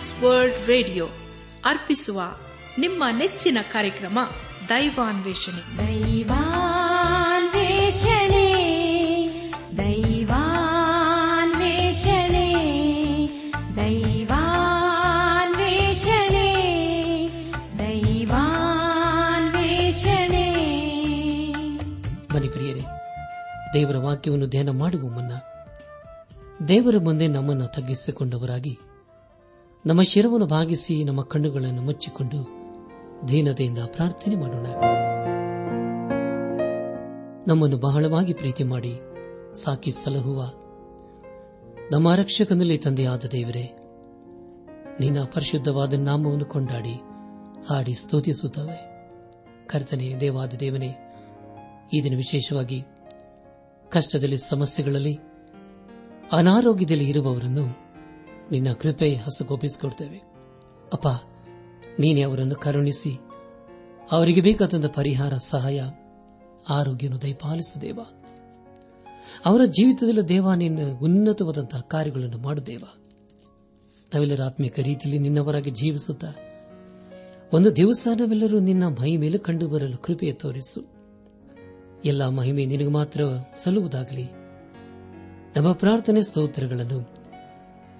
ಟ್ರಾನ್ಸ್ World radio ಅರ್ಪಿಸುವ ನಿಮ್ಮ ನೆಚ್ಚಿನ ಕಾರ್ಯಕ್ರಮ ದೈವಾನ್ವೇಷಣೆ. ದೈವಾನ್ವೇಷಣೆ ದೈವಾನ್ವೇಷಣೆ ದೈವಾನ್ವೇಷಣೆ ದೈವಾನ್ವೇಷಣೆ. ಬನ್ನಿ ಪ್ರಿಯರೇ ದೇವರ ವಾಕ್ಯವನ್ನು ಧ್ಯಾನ ಮಾಡುವ ಮುನ್ನ ದೇವರ ಮುಂದೆ ನಮ್ಮನ್ನು ತಗ್ಗಿಸಿಕೊಂಡವರಾಗಿ ನಮ್ಮ ಶಿರವನ್ನು ಭಾಗಿಸಿ ನಮ್ಮ ಕಣ್ಣುಗಳನ್ನು ಮುಚ್ಚಿಕೊಂಡು ದೀನತೆಯಿಂದ ಪ್ರಾರ್ಥನೆ ಮಾಡೋಣ. ನಮ್ಮನ್ನು ಬಹಳವಾಗಿ ಪ್ರೀತಿ ಮಾಡಿ ಸಾಕಿ ಸಲಹುವ ನಮ್ಮ ರಕ್ಷಕನಲ್ಲಿ ತಂದೆಯಾದ ದೇವರೇ, ನಿನ್ನ ಪರಿಶುದ್ಧವಾದ ನಾಮವನ್ನು ಕೊಂಡಾಡಿ, ಹಾಡಿ ಸ್ತುತಿಸುತ್ತವೆ. ಕರ್ತನೆ, ದೇವಾದ ದೇವನೇ, ಈ ದಿನ ವಿಶೇಷವಾಗಿ ಕಷ್ಟದಲ್ಲಿ, ಸಮಸ್ಯೆಗಳಲ್ಲಿ, ಅನಾರೋಗ್ಯದಲ್ಲಿ ಇರುವವರನ್ನು ನಿನ್ನ ಕೃಪೆ ಹಸಗೊಪ್ಪಿಸಿಕೊಡ್ತೇವೆ ಅಪ್ಪ, ನೀನೇ ಅವರನ್ನು ಕರುಣಿಸಿ, ಅವರಿಗೆ ಬೇಕಾದಂಥ ಪರಿಹಾರ, ಸಹಾಯ, ಆರೋಗ್ಯವನ್ನು ದಯಪಾಲಿಸು ದೇವ ಅವರ ಜೀವಿತದಲ್ಲಿ ದೇವ, ನಿನ್ನ ಉನ್ನತವಾದಂತಹ ಕಾರ್ಯಗಳನ್ನು ಮಾಡು ದೇವ. ನಾವೆಲ್ಲರ ರೀತಿಯಲ್ಲಿ ನಿನ್ನವರಾಗಿ ಜೀವಿಸುತ್ತಾ, ಒಂದು ದಿವಸ ನಾವೆಲ್ಲರೂ ನಿನ್ನ ಮೈ ಮೇಲೆ ಕಂಡು ಬರಲು ಕೃಪೆಯ ತೋರಿಸು. ಎಲ್ಲ ಮಹಿಮೆ ನಿನಗೆ ಮಾತ್ರ ಸಲ್ಲುವುದಾಗಲಿ. ನಮ್ಮ ಪ್ರಾರ್ಥನೆ ಸ್ತೋತ್ರಗಳನ್ನು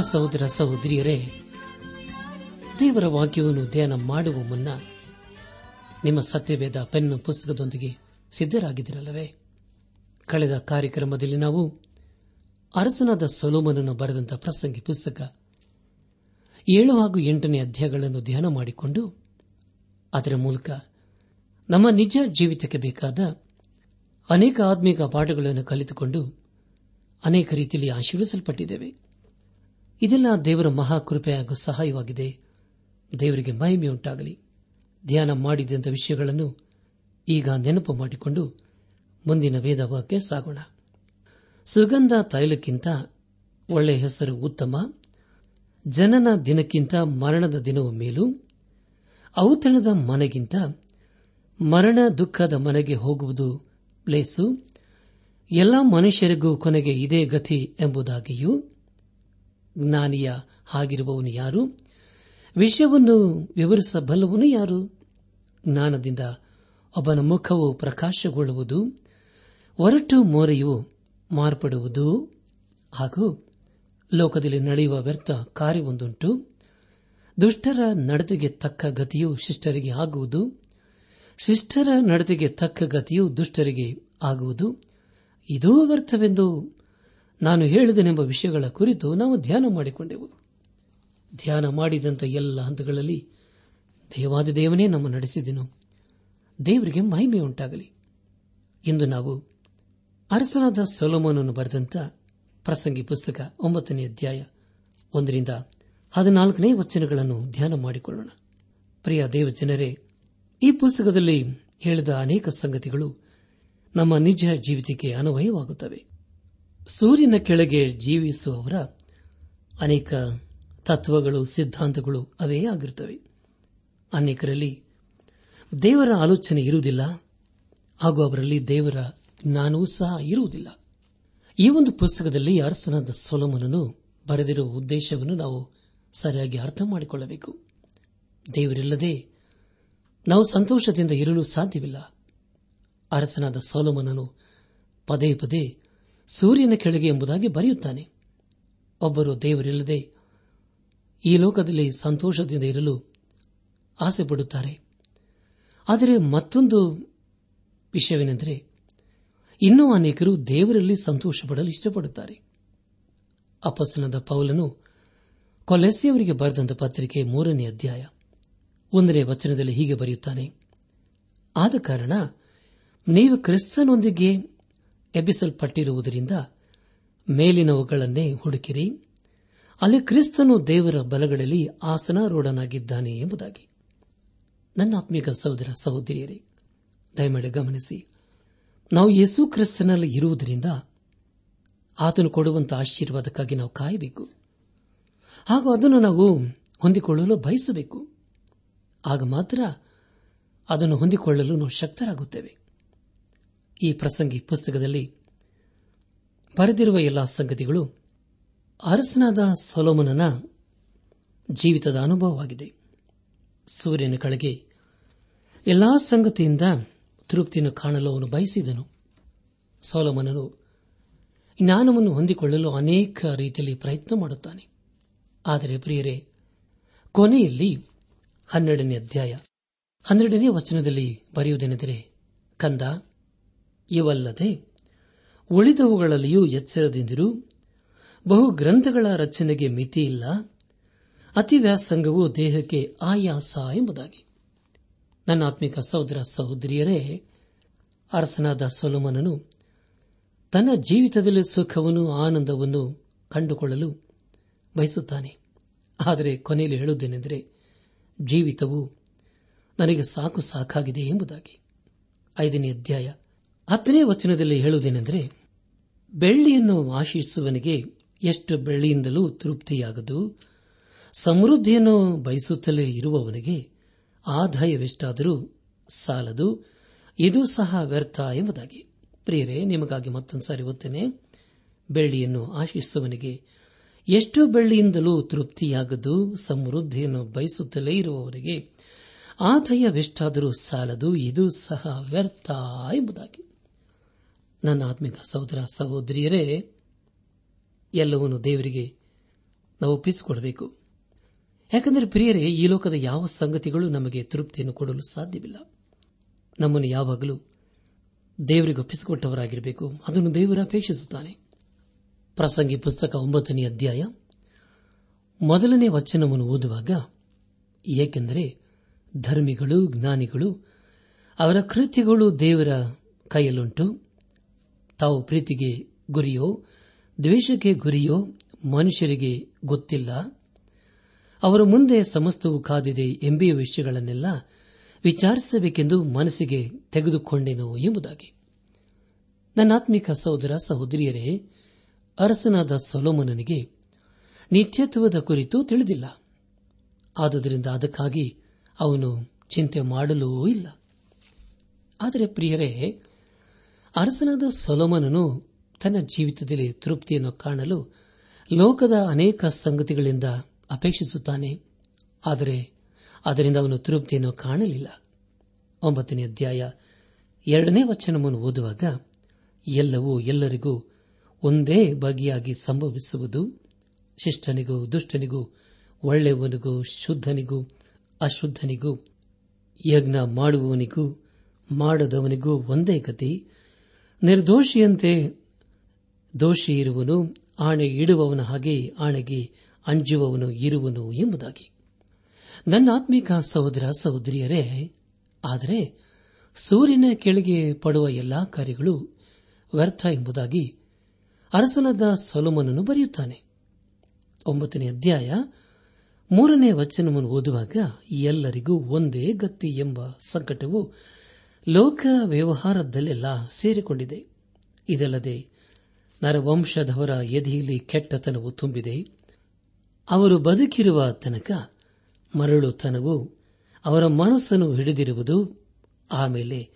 ಸಹೋದರ ಸಹೋದರಿಯರೇ, ದೇವರ ವಾಕ್ಯವನ್ನು ಧ್ಯಾನ ಮಾಡುವ ಮುನ್ನ ನಿಮ್ಮ ಸತ್ಯವೇದ ಪೆನ್ ಪುಸ್ತಕದೊಂದಿಗೆ ಸಿದ್ದರಾಗಿದ್ದಿರಲ್ಲವೇ ಕಳೆದ ಕಾರ್ಯಕ್ರಮದಲ್ಲಿ ನಾವು ಅರಸನಾದ ಸೊಲೋಮನನ್ನು ಬರೆದಂತಹ ಪ್ರಸಂಗಿ ಪುಸ್ತಕ ಏಳು ಹಾಗೂ ಎಂಟನೇ ಅಧ್ಯಾಯಗಳನ್ನು ಧ್ಯಾನ ಮಾಡಿಕೊಂಡು ಅದರ ಮೂಲಕ ನಮ್ಮ ನಿಜ ಜೀವಿತಕ್ಕೆ ಬೇಕಾದ ಅನೇಕ ಆತ್ಮೀಕ ಪಾಠಗಳನ್ನು ಕಲಿತುಕೊಂಡು ಅನೇಕ ರೀತಿಯಲ್ಲಿ ಆಶೀರ್ವಿಸಲ್ಪಟ್ಟಿದ್ದೇವೆ. ಇದೆಲ್ಲ ದೇವರ ಮಹಾಕೃಪೆ ಹಾಗೂ ಸಹಾಯವಾಗಿದೆ. ದೇವರಿಗೆ ಮಹಿಮೆಯುಂಟಾಗಲಿ. ಧ್ಯಾನ ಮಾಡಿದಂಥ ವಿಷಯಗಳನ್ನು ಈಗ ನೆನಪು ಮಾಡಿಕೊಂಡು ಮುಂದಿನ ವೇದವಾಕ್ಯ ಸಾಗೋಣ. ಸುಗಂಧ ತೈಲಕ್ಕಿಂತ ಒಳ್ಳೆಯ ಹೆಸರು ಉತ್ತಮ. ಜನನ ದಿನಕ್ಕಿಂತ ಮರಣದ ದಿನವೂ ಮೇಲೂ. ಔತಣದ ಮನೆಗಿಂತ ಮರಣ ದುಃಖದ ಮನೆಗೆ ಹೋಗುವುದು ಲೇಸು. ಎಲ್ಲ ಮನುಷ್ಯರಿಗೂ ಕೊನೆಗೆ ಇದೇ ಗತಿ ಎಂಬುದಾಗಿಯೂ ಜ್ಞಾನಿಯ ಹಾಗಿರುವವನು ಯಾರು? ವಿಷಯವನ್ನು ವಿವರಿಸಬಲ್ಲವನು ಯಾರು? ಜ್ಞಾನದಿಂದ ಒಬ್ಬನ ಮುಖವು ಪ್ರಕಾಶಗೊಳ್ಳುವುದು, ಒರಟು ಮೋರೆಯು ಮಾರ್ಪಡುವುದು, ಹಾಗೂ ಲೋಕದಲ್ಲಿ ನಡೆಯುವ ವ್ಯರ್ಥ ಕಾರ್ಯವೊಂದುಂಟು. ದುಷ್ಟರ ನಡತೆಗೆ ತಕ್ಕ ಗತಿಯು ಶಿಷ್ಟರಿಗೆ ಆಗುವುದು. ಶಿಷ್ಟರ ನಡತೆಗೆ ತಕ್ಕ ಗತಿಯು ದುಷ್ಟರಿಗೆ ಆಗುವುದು. ಇದೂ ವ್ಯರ್ಥವೆಂದು ನಾನು ಹೇಳಿದನೆಂಬ ವಿಷಯಗಳ ಕುರಿತು ನಾವು ಧ್ಯಾನ ಮಾಡಿಕೊಂಡೆವು. ಧ್ಯಾನ ಮಾಡಿದಂಥ ಎಲ್ಲ ಹಂತಗಳಲ್ಲಿ ದೇವಾದ ದೇವನೇ ನಮ್ಮ ನಡೆಸಿದೆನು. ದೇವರಿಗೆ ಮಹಿಮೆ ಉಂಟಾಗಲಿ. ಇಂದು ನಾವು ಅರಸನಾದ ಸೊಲೋಮನನ್ನು ಬರೆದಂತ ಪ್ರಸಂಗಿ ಪುಸ್ತಕ ಒಂಬತ್ತನೇ ಅಧ್ಯಾಯ ಒಂದರಿಂದ ಹದಿನಾಲ್ಕನೇ ವಚನಗಳನ್ನು ಧ್ಯಾನ ಮಾಡಿಕೊಳ್ಳೋಣ. ಪ್ರಿಯ ದೇವಜನರೇ, ಈ ಪುಸ್ತಕದಲ್ಲಿ ಹೇಳಿದ ಅನೇಕ ಸಂಗತಿಗಳು ನಮ್ಮ ನಿಜ ಜೀವಿತಕ್ಕೆ ಅನ್ವಯವಾಗುತ್ತವೆ. ಸೂರ್ಯನ ಕೆಳಗೆ ಜೀವಿಸುವವರ ಅನೇಕ ತತ್ವಗಳು, ಸಿದ್ಧಾಂತಗಳು ಅವೇ ಆಗಿರುತ್ತವೆ. ಅನೇಕರಲ್ಲಿ ದೇವರ ಆಲೋಚನೆ ಇರುವುದಿಲ್ಲ, ಹಾಗೂ ಅವರಲ್ಲಿ ದೇವರ ಜ್ಞಾನವೂ ಸಹ ಇರುವುದಿಲ್ಲ. ಈ ಒಂದು ಪುಸ್ತಕದಲ್ಲಿ ಅರಸನಾದ ಸೊಲಮನನ್ನು ಬರೆದಿರುವ ಉದ್ದೇಶವನ್ನು ನಾವು ಸರಿಯಾಗಿ ಅರ್ಥ ಮಾಡಿಕೊಳ್ಳಬೇಕು. ದೇವರಿಲ್ಲದೆ ನಾವು ಸಂತೋಷದಿಂದ ಇರಲು ಸಾಧ್ಯವಿಲ್ಲ. ಅರಸನಾದ ಸೋಲಮನನು ಪದೇ ಪದೇ ಸೂರ್ಯನ ಕೆಳಗೆ ಎಂಬುದಾಗಿ ಬರೆಯುತ್ತಾನೆ. ಒಬ್ಬರು ದೇವರಿಲ್ಲದೆ ಈ ಲೋಕದಲ್ಲಿ ಸಂತೋಷದಿಂದ ಇರಲು ಆಸೆ ಪಡುತ್ತಾರೆ. ಆದರೆ ಮತ್ತೊಂದು ವಿಷಯವೇನೆಂದರೆ ಇನ್ನೂ ಅನೇಕರು ದೇವರಲ್ಲಿ ಸಂತೋಷ ಪಡಲು ಇಷ್ಟಪಡುತ್ತಾರೆ. ಅಪಸ್ತನದ ಪೌಲನು ಕೊಲೆಸಿಯವರಿಗೆ ಬರೆದಂತ ಪತ್ರಿಕೆ ಮೂರನೇ ಅಧ್ಯಾಯ ಒಂದನೇ ವಚನದಲ್ಲಿ ಹೀಗೆ ಬರೆಯುತ್ತಾನೆ. ಆದ ಕಾರಣ, ನೀವು ಕ್ರಿಸ್ತನೊಂದಿಗೆ ಎಬ್ಬಿಸಲ್ಪಟ್ಟಿರುವುದರಿಂದ ಮೇಲಿನವುಗಳನ್ನೇ ಹುಡುಕಿರಿ. ಅಲ್ಲಿ ಕ್ರಿಸ್ತನು ದೇವರ ಬಲಗಳಲ್ಲಿ ಆಸನಾರೂಢನಾಗಿದ್ದಾನೆ ಎಂಬುದಾಗಿ. ನನ್ನ ಆತ್ಮೀಕ ಸಹೋದರ ಸಹೋದರಿಯರೇ, ದಯಮಾಡಿ ಗಮನಿಸಿ. ನಾವು ಯೇಸು ಕ್ರಿಸ್ತನಲ್ಲಿ ಇರುವುದರಿಂದ ಆತನು ಕೊಡುವಂತಹ ಆಶೀರ್ವಾದಕ್ಕಾಗಿ ನಾವು ಕಾಯಬೇಕು. ಹಾಗೂ ಅದನ್ನು ನಾವು ಹೊಂದಿಕೊಳ್ಳಲು ಬಯಸಬೇಕು. ಆಗ ಮಾತ್ರ ಅದನ್ನು ಹೊಂದಿಕೊಳ್ಳಲು ನಾವು ಶಕ್ತರಾಗುತ್ತೇವೆ. ಈ ಪ್ರಸಂಗಿ ಪುಸ್ತಕದಲ್ಲಿ ಬರೆದಿರುವ ಎಲ್ಲ ಸಂಗತಿಗಳು ಅರಸನಾದ ಸೊಲೋಮನನ ಜೀವಿತದ ಅನುಭವವಾಗಿದೆ. ಸೂರ್ಯನ ಕಳೆಗೆ ಎಲ್ಲಾ ಸಂಗತಿಯಿಂದ ತೃಪ್ತಿಯನ್ನು ಕಾಣಲು ಅವನು ಬಯಸಿದನು. ಸೋಲಮನನು ಜ್ಞಾನವನ್ನು ಹೊಂದಿಕೊಳ್ಳಲು ಅನೇಕ ರೀತಿಯಲ್ಲಿ ಪ್ರಯತ್ನ ಮಾಡುತ್ತಾನೆ. ಆದರೆ ಪ್ರಿಯರೇ, ಕೊನೆಯಲ್ಲಿ ಹನ್ನೆರಡನೇ ಅಧ್ಯಾಯ, ಹನ್ನೆರಡನೇ ವಚನದಲ್ಲಿ ಬರೆಯುವುದೇನೆಂದರೆ, ಕಂದ ಇವಲ್ಲದೆ ಉಳಿದವುಗಳಲ್ಲಿಯೂ ಎಚ್ಚರದಿಂದಿರು. ಬಹು ಗ್ರಂಥಗಳ ರಚನೆಗೆ ಮಿತಿಯಿಲ್ಲ ಅತಿ ವ್ಯಾಸಂಗವು ದೇಹಕ್ಕೆ ಆಯಾಸ ಎಂಬುದಾಗಿ. ನನ್ನ ಆತ್ಮಿಕ ಸಹೋದರ ಸಹೋದರಿಯರೇ, ಅರಸನಾದ ಸೊಲೋಮನನು ತನ್ನ ಜೀವಿತದಲ್ಲಿ ಸುಖವನ್ನು ಆನಂದವನ್ನು ಕಂಡುಕೊಳ್ಳಲು ಬಯಸುತ್ತಾನೆ. ಆದರೆ ಕೊನೆಯಲ್ಲಿ ಹೇಳುವುದೇನೆಂದರೆ, ಜೀವಿತವು ನನಗೆ ಸಾಕು ಸಾಕಾಗಿದೆ ಎಂಬುದಾಗಿ. ಐದನೇ ಅಧ್ಯಾಯ. ಹತ್ತನೇ ವಚನದಲ್ಲಿ ಹೇಳುವುದೇನೆಂದರೆ, ಬೆಳ್ಳಿಯನ್ನು ಆಶಿಸುವನಿಗೆ ಎಷ್ಟು ಬೆಳ್ಳಿಯಿಂದಲೂ ತೃಪ್ತಿಯಾಗದು. ಸಮೃದ್ಧಿಯನ್ನು ಬಯಸುತ್ತಲೇ ಇರುವವನಿಗೆ ಆದಾಯವೆಷ್ಟಾದರೂ ಸಾಲದು. ಇದು ಸಹ ವ್ಯರ್ಥ ಎಂಬುದಾಗಿ. ಪ್ರಿಯರೇ, ನಿಮಗಾಗಿ ಮತ್ತೊಂದು ಸಾರಿ ಓದ್ತೇನೆ. ಬೆಳ್ಳಿಯನ್ನು ಆಶಿಸುವವನಿಗೆ ಎಷ್ಟು ಬೆಳ್ಳಿಯಿಂದಲೂ ತೃಪ್ತಿಯಾಗದು. ಸಮೃದ್ಧಿಯನ್ನು ಬಯಸುತ್ತಲೇ ಇರುವವರಿಗೆ ಆದಾಯವೆಷ್ಟಾದರೂ ಸಾಲದು. ಇದು ಸಹ ವ್ಯರ್ಥ ಎಂಬುದಾಗಿ. ನನ್ನ ಆತ್ಮಿಕ ಸಹೋದರ ಸಹೋದರಿಯರೇ, ಎಲ್ಲವನ್ನು ದೇವರಿಗೆ ನಾವು ಒಪ್ಪಿಸಿಕೊಡಬೇಕು. ಯಾಕಂದರೆ ಪ್ರಿಯರೇ, ಈ ಲೋಕದ ಯಾವ ಸಂಗತಿಗಳು ನಮಗೆ ತೃಪ್ತಿಯನ್ನು ಕೊಡಲು ಸಾಧ್ಯವಿಲ್ಲ. ನಮ್ಮನ್ನು ಯಾವಾಗಲೂ ದೇವರಿಗೆ ಒಪ್ಪಿಸಿಕೊಟ್ಟವರಾಗಿರಬೇಕು. ಅದನ್ನು ದೇವರು ಅಪೇಕ್ಷಿಸುತ್ತಾನೆ. ಪ್ರಸಂಗಿ ಪುಸ್ತಕ ಒಂಬತ್ತನೇ ಅಧ್ಯಾಯ ಮೊದಲನೇ ವಚನವನ್ನು ಓದುವಾಗ, ಏಕೆಂದರೆ ಧರ್ಮಿಗಳು, ಜ್ಞಾನಿಗಳು ಅವರ ಕೃತ್ಯಗಳು ದೇವರ ಕೈಯಲ್ಲುಂಟು. ತಾವು ಪ್ರೀತಿಗೆ ಗುರಿಯೋ, ದ್ವೇಷಕ್ಕೆ ಗುರಿಯೋ ಮನುಷ್ಯರಿಗೆ ಗೊತ್ತಿಲ್ಲ. ಅವರ ಮುಂದೆ ಸಮಸ್ತವು ಕಾದಿದೆ ಎಂಬಿಯ ವಿಷಯಗಳನ್ನೆಲ್ಲ ವಿಚಾರಿಸಬೇಕೆಂದು ಮನಸ್ಸಿಗೆ ತೆಗೆದುಕೊಂಡೆನು ಎಂಬುದಾಗಿ. ನನ್ನಾತ್ಮಿಕ ಸಹೋದರ ಸಹೋದರಿಯರೇ, ಅರಸನಾದ ಸೊಲೋಮನನಿಗೆ ನಿತ್ಯತ್ವದ ಕುರಿತು ತಿಳಿದಿಲ್ಲ. ಆದುದರಿಂದ ಅದಕ್ಕಾಗಿ ಅವನು ಚಿಂತೆ ಮಾಡಲೂ ಇಲ್ಲ. ಆದರೆ ಪ್ರಿಯರೇ ಅರಸನಾದ ಸೊಲೋಮನನು ತನ್ನ ಜೀವಿತದಲ್ಲಿ ತೃಪ್ತಿಯನ್ನು ಕಾಣಲು ಲೋಕದ ಅನೇಕ ಸಂಗತಿಗಳಿಂದ ಅಪೇಕ್ಷಿಸುತ್ತಾನೆ. ಆದರೆ ಅದರಿಂದ ಅವನು ತೃಪ್ತಿಯನ್ನು ಕಾಣಲಿಲ್ಲ. ಒಂಬತ್ತನೇ ಅಧ್ಯಾಯ ಎರಡನೇ ವಚನವನ್ನು ಓದುವಾಗ, ಎಲ್ಲವೂ ಎಲ್ಲರಿಗೂ ಒಂದೇ ಬಗೆಯಾಗಿ ಸಂಭವಿಸುವುದು, ಶಿಷ್ಟನಿಗೂ, ದುಷ್ಟನಿಗೂ, ಒಳ್ಳೆಯವನಿಗೂ, ಶುದ್ಧನಿಗೂ, ಅಶುದ್ಧನಿಗೂ, ಯಜ್ಞ ಮಾಡುವವನಿಗೂ, ಮಾಡದವನಿಗೂ ಒಂದೇ ಗತಿ ನಿರ್ದೋಷಿಯಂತೆ ದೋಷಿ ಇರುವನು, ಆಣೆ ಇಡುವವನ ಹಾಗೆ ಆಣೆಗೆ ಅಂಜುವವನು ಇರುವನು ಎಂಬುದಾಗಿ. ನನ್ನ ಆತ್ಮಿಕ ಸಹೋದರ, ಸಹೋದರಿಯರೇ, ಆದರೆ ಸೂರ್ಯನ ಕೆಳಗೆ ಪಡುವ ಎಲ್ಲಾ ಕಾರ್ಯಗಳು ವ್ಯರ್ಥ ಎಂಬುದಾಗಿ ಅರಸನಾದ ಸೊಲೋಮನನ್ನು ಬರೆಯುತ್ತಾನೆ. ಒಂಬತ್ತನೇ ಅಧ್ಯಾಯ, ಮೂರನೇ ವಚನವನ್ನು ಓದುವಾಗ ಎಲ್ಲರಿಗೂ ಒಂದೇ ಗತಿ ಎಂಬ ಸಂಕಟವು ಲೋಕ ವ್ಯವಹಾರದಲ್ಲೆಲ್ಲ ಸೇರಿಕೊಂಡಿದೆ. ಇದಲ್ಲದೆ ನರವಂಶದವರ ಎದೆಯಲ್ಲಿ ಕೆಟ್ಟತನವು ತುಂಬಿದೆ. ಅವರು ಬದುಕಿರುವ ತನಕ ಮರಳುತನವು ಅವರ ಮನಸ್ಸನ್ನು ಹಿಡಿದಿರುವುದು, ಆಮೇಲೆ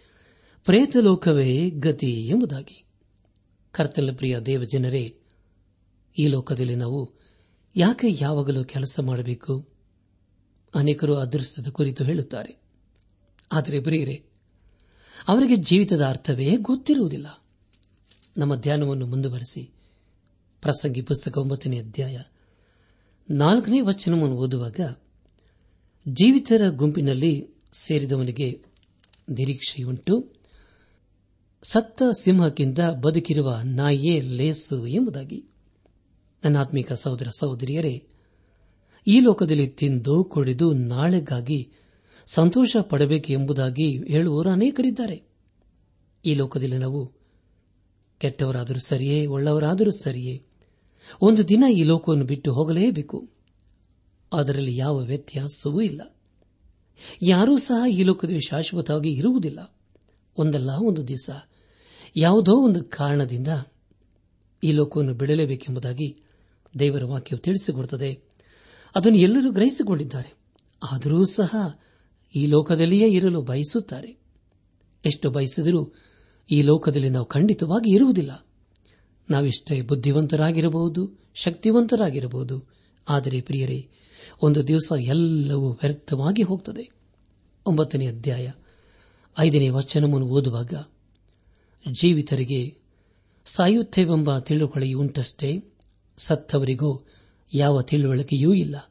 ಪ್ರೇತಲೋಕವೇ ಗತಿ ಎಂಬುದಾಗಿ. ಕರ್ತನ ಪ್ರಿಯ ದೇವಜನರೇ, ಈ ಲೋಕದಲ್ಲಿ ನಾವು ಯಾಕೆ ಯಾವಾಗಲೂ ಕೆಲಸ ಮಾಡಬೇಕು? ಅನೇಕರು ಅದೃಷ್ಟದ ಕುರಿತು ಹೇಳುತ್ತಾರೆ. ಆದರೆ ಪ್ರಿಯರೇ ಅವರಿಗೆ ಜೀವಿತದ ಅರ್ಥವೇ ಗೊತ್ತಿರುವುದಿಲ್ಲ. ನಮ್ಮ ಧ್ಯಾನವನ್ನು ಮುಂದುವರೆಸಿ. ಪ್ರಸಂಗಿ ಪುಸ್ತಕ ಒಂಬತ್ತನೇ ಅಧ್ಯಾಯ ನಾಲ್ಕನೇ ವಚನವನ್ನು ಓದುವಾಗ ಜೀವಿತರ ಗುಂಪಿನಲ್ಲಿ ಸೇರಿದವನಿಗೆ ನಿರೀಕ್ಷೆಯುಂಟು. ಸತ್ತ ಸಿಂಹಕ್ಕಿಂತ ಬದುಕಿರುವ ನಾಯಿಯೇ ಲೇಸು ಎಂಬುದಾಗಿ. ನನ್ನಾತ್ಮಿಕ ಸಹೋದರ ಸಹೋದರಿಯರೇ, ಈ ಲೋಕದಲ್ಲಿ ತಿಂದು ಕುಡಿದು ನಾಳೆಗಾಗಿ ಸಂತೋಷ ಪಡಬೇಕು ಎಂಬುದಾಗಿ ಹೇಳುವವರು ಅನೇಕರಿದ್ದಾರೆ. ಈ ಲೋಕದಲ್ಲಿ ನಾವು ಕೆಟ್ಟವರಾದರೂ ಸರಿಯೇ, ಒಳ್ಳೆಯವರಾದರೂ ಸರಿಯೇ, ಒಂದು ದಿನ ಈ ಲೋಕವನ್ನು ಬಿಟ್ಟು ಹೋಗಲೇಬೇಕು. ಅದರಲ್ಲಿ ಯಾವ ವ್ಯತ್ಯಾಸವೂ ಇಲ್ಲ. ಯಾರೂ ಸಹ ಈ ಲೋಕದಲ್ಲಿ ಶಾಶ್ವತವಾಗಿ ಇರುವುದಿಲ್ಲ. ಒಂದಲ್ಲ ಒಂದು ದಿವಸ, ಯಾವುದೋ ಒಂದು ಕಾರಣದಿಂದ ಈ ಲೋಕವನ್ನು ಬಿಡಲೇಬೇಕೆಂಬುದಾಗಿ ದೇವರ ವಾಕ್ಯವು ತಿಳಿಸಿಕೊಡುತ್ತದೆ. ಅದನ್ನು ಎಲ್ಲರೂ ಗ್ರಹಿಸಿಕೊಂಡಿದ್ದಾರೆ. ಆದರೂ ಸಹ ಈ ಲೋಕದಲ್ಲಿಯೇ ಇರಲು ಬಯಸುತ್ತಾರೆ. ಎಷ್ಟು ಬಯಸಿದರೂ ಈ ಲೋಕದಲ್ಲಿ ನಾವು ಖಂಡಿತವಾಗಿ ಇರುವುದಿಲ್ಲ. ನಾವಿಷ್ಟೇ ಬುದ್ಧಿವಂತರಾಗಿರಬಹುದು, ಶಕ್ತಿವಂತರಾಗಿರಬಹುದು. ಆದರೆ ಪ್ರಿಯರೇ, ಒಂದು ದಿವಸ ಎಲ್ಲವೂ ವ್ಯರ್ಥವಾಗಿ ಹೋಗ್ತದೆ. ಒಂಬತ್ತನೇ ಅಧ್ಯಾಯ, ಐದನೇ ವಚನವನ್ನು ಓದುವಾಗ, ಜೀವಿತರಿಗೆ ಸಾಯುತ್ತೇವೆಂಬ ತಿಳುವಳಿಯುಂಟಷ್ಟೇ ಸತ್ತವರಿಗೂ ಯಾವ ತಿಳುವಳಿಕೆಯೂ ಇಲ್ಲ.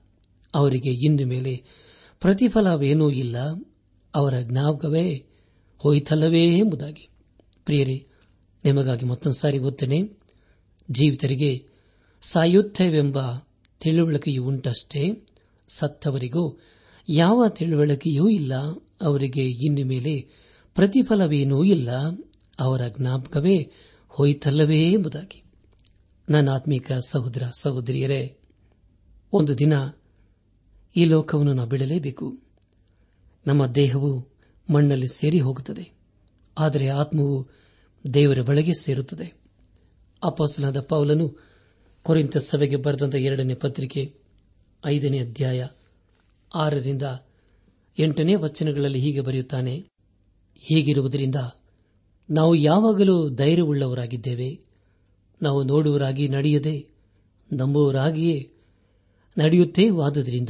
ಅವರಿಗೆ ಇಂದು ಮೇಲೆ ಪ್ರತಿಫಲವೇನೂ ಇಲ್ಲ. ಅವರ ಜ್ಞಾಪಕವೇ ಹೋಯಿತಲ್ಲವೇ ಎಂಬುದಾಗಿ. ಪ್ರಿಯರೇ, ನಿಮಗಾಗಿ ಮತ್ತೊಂದು ಸಾರಿ ಗೊತ್ತೇನೆ. ಜೀವಿತರಿಗೆ ಸಾಯುತ್ತೇವೆಂಬ ತಿಳುವಳಿಕೆಯು ಉಂಟಷ್ಟೇ. ಸತ್ತವರಿಗೂ ಯಾವ ತಿಳುವಳಿಕೆಯೂ ಇಲ್ಲ. ಅವರಿಗೆ ಇನ್ನು ಮೇಲೆ ಪ್ರತಿಫಲವೇನೂ ಇಲ್ಲ. ಅವರ ಜ್ಞಾಪಕವೇ ಹೋಯಿತಲ್ಲವೇ ಎಂಬುದಾಗಿ. ನನ್ನ ಆತ್ಮೀಕ ಸಹೋದರ ಸಹೋದರಿಯರೇ, ಒಂದು ದಿನ ಈ ಲೋಕವನ್ನು ನಾವು ಬಿಡಲೇಬೇಕು. ನಮ್ಮ ದೇಹವು ಮಣ್ಣಲ್ಲಿ ಸೇರಿ ಹೋಗುತ್ತದೆ. ಆದರೆ ಆತ್ಮವು ದೇವರ ಬಳಿಗೆ ಸೇರುತ್ತದೆ. ಅಪಾಸನಾದ ಪೌಲನು ಕೊರಿಂತ ಸಭೆಗೆ ಬರೆದಂತ ಎರಡನೇ ಪತ್ರಿಕೆ, ಐದನೇ ಅಧ್ಯಾಯ, ಆರರಿಂದ ಎಂಟನೇ ವಚನಗಳಲ್ಲಿ ಹೀಗೆ ಬರೆಯುತ್ತಾನೆ, ಹೀಗಿರುವುದರಿಂದ ನಾವು ಯಾವಾಗಲೂ ಧೈರ್ಯವುಳ್ಳವರಾಗಿದ್ದೇವೆ. ನಾವು ನೋಡುವರಾಗಿ ನಡೆಯದೆ ನಂಬುವರಾಗಿಯೇ ನಡೆಯುತ್ತೇವಾದುದರಿಂದ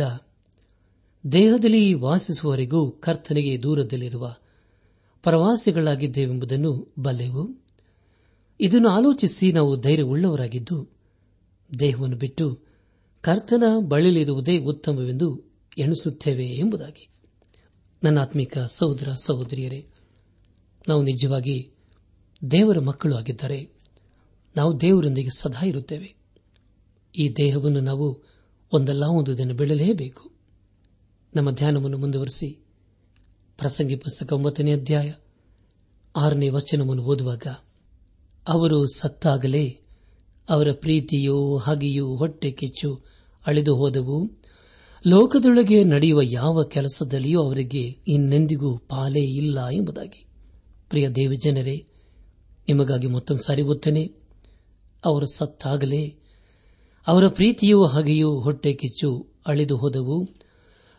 ದೇಹದಲ್ಲಿ ವಾಸಿಸುವವರೆಗೂ ಕರ್ತನಿಗೆ ದೂರದಲ್ಲಿರುವ ಪ್ರವಾಸಿಗಳಾಗಿದ್ದೇವೆಂಬುದನ್ನು ಬಲ್ಲೆವು. ಇದನ್ನು ಆಲೋಚಿಸಿ ನಾವು ಧೈರ್ಯವುಳ್ಳವರಾಗಿದ್ದು, ದೇಹವನ್ನು ಬಿಟ್ಟು ಕರ್ತನ ಬಳಿಲಿರುವುದೇ ಉತ್ತಮವೆಂದು ಎಣಿಸುತ್ತೇವೆ ಎಂಬುದಾಗಿ. ನನ್ನ ಆತ್ಮಿಕ ಸಹೋದರ ಸಹೋದರಿಯರೇ, ನಾವು ನಿಜವಾಗಿ ದೇವರ ಮಕ್ಕಳು ಆಗಿದ್ದಾರೆ ನಾವು ದೇವರೊಂದಿಗೆ ಸದಾ ಇರುತ್ತೇವೆ. ಈ ದೇಹವನ್ನು ನಾವು ಒಂದಲ್ಲ, ಒಂದು ದಿನ ಬಿಡಲೇಬೇಕು. ನಮ್ಮ ಧ್ಯಾನವನ್ನು ಮುಂದುವರೆಸಿ. ಪ್ರಸಂಗಿ ಪುಸ್ತಕ ಒಂಬತ್ತನೇ ಅಧ್ಯಾಯ ಆರನೇ ವಚನವನ್ನು ಓದುವಾಗ, ಅವರು ಸತ್ತಾಗಲೇ ಅವರ ಪ್ರೀತಿಯೋ ಹಾಗೆಯೂ ಹೊಟ್ಟೆ ಕಿಚ್ಚು ಅಳೆದು ಹೋದವು. ಲೋಕದೊಳಗೆ ನಡೆಯುವ ಯಾವ ಕೆಲಸದಲ್ಲಿಯೂ ಅವರಿಗೆ ಇನ್ನೆಂದಿಗೂ ಪಾಲೇ ಇಲ್ಲ ಎಂಬುದಾಗಿ. ಪ್ರಿಯ ದೇವಜನರೇ ನಿಮಗಾಗಿ ಮತ್ತೊಂದು ಸಾರಿ ಗೊತ್ತೇನೆ ಅವರು ಸತ್ತಾಗಲೇ ಅವರ ಪ್ರೀತಿಯೂ ಹಾಗೆಯೂ ಹೊಟ್ಟೆ ಕಿಚ್ಚು ಅಳೆದು ಹೋದವು.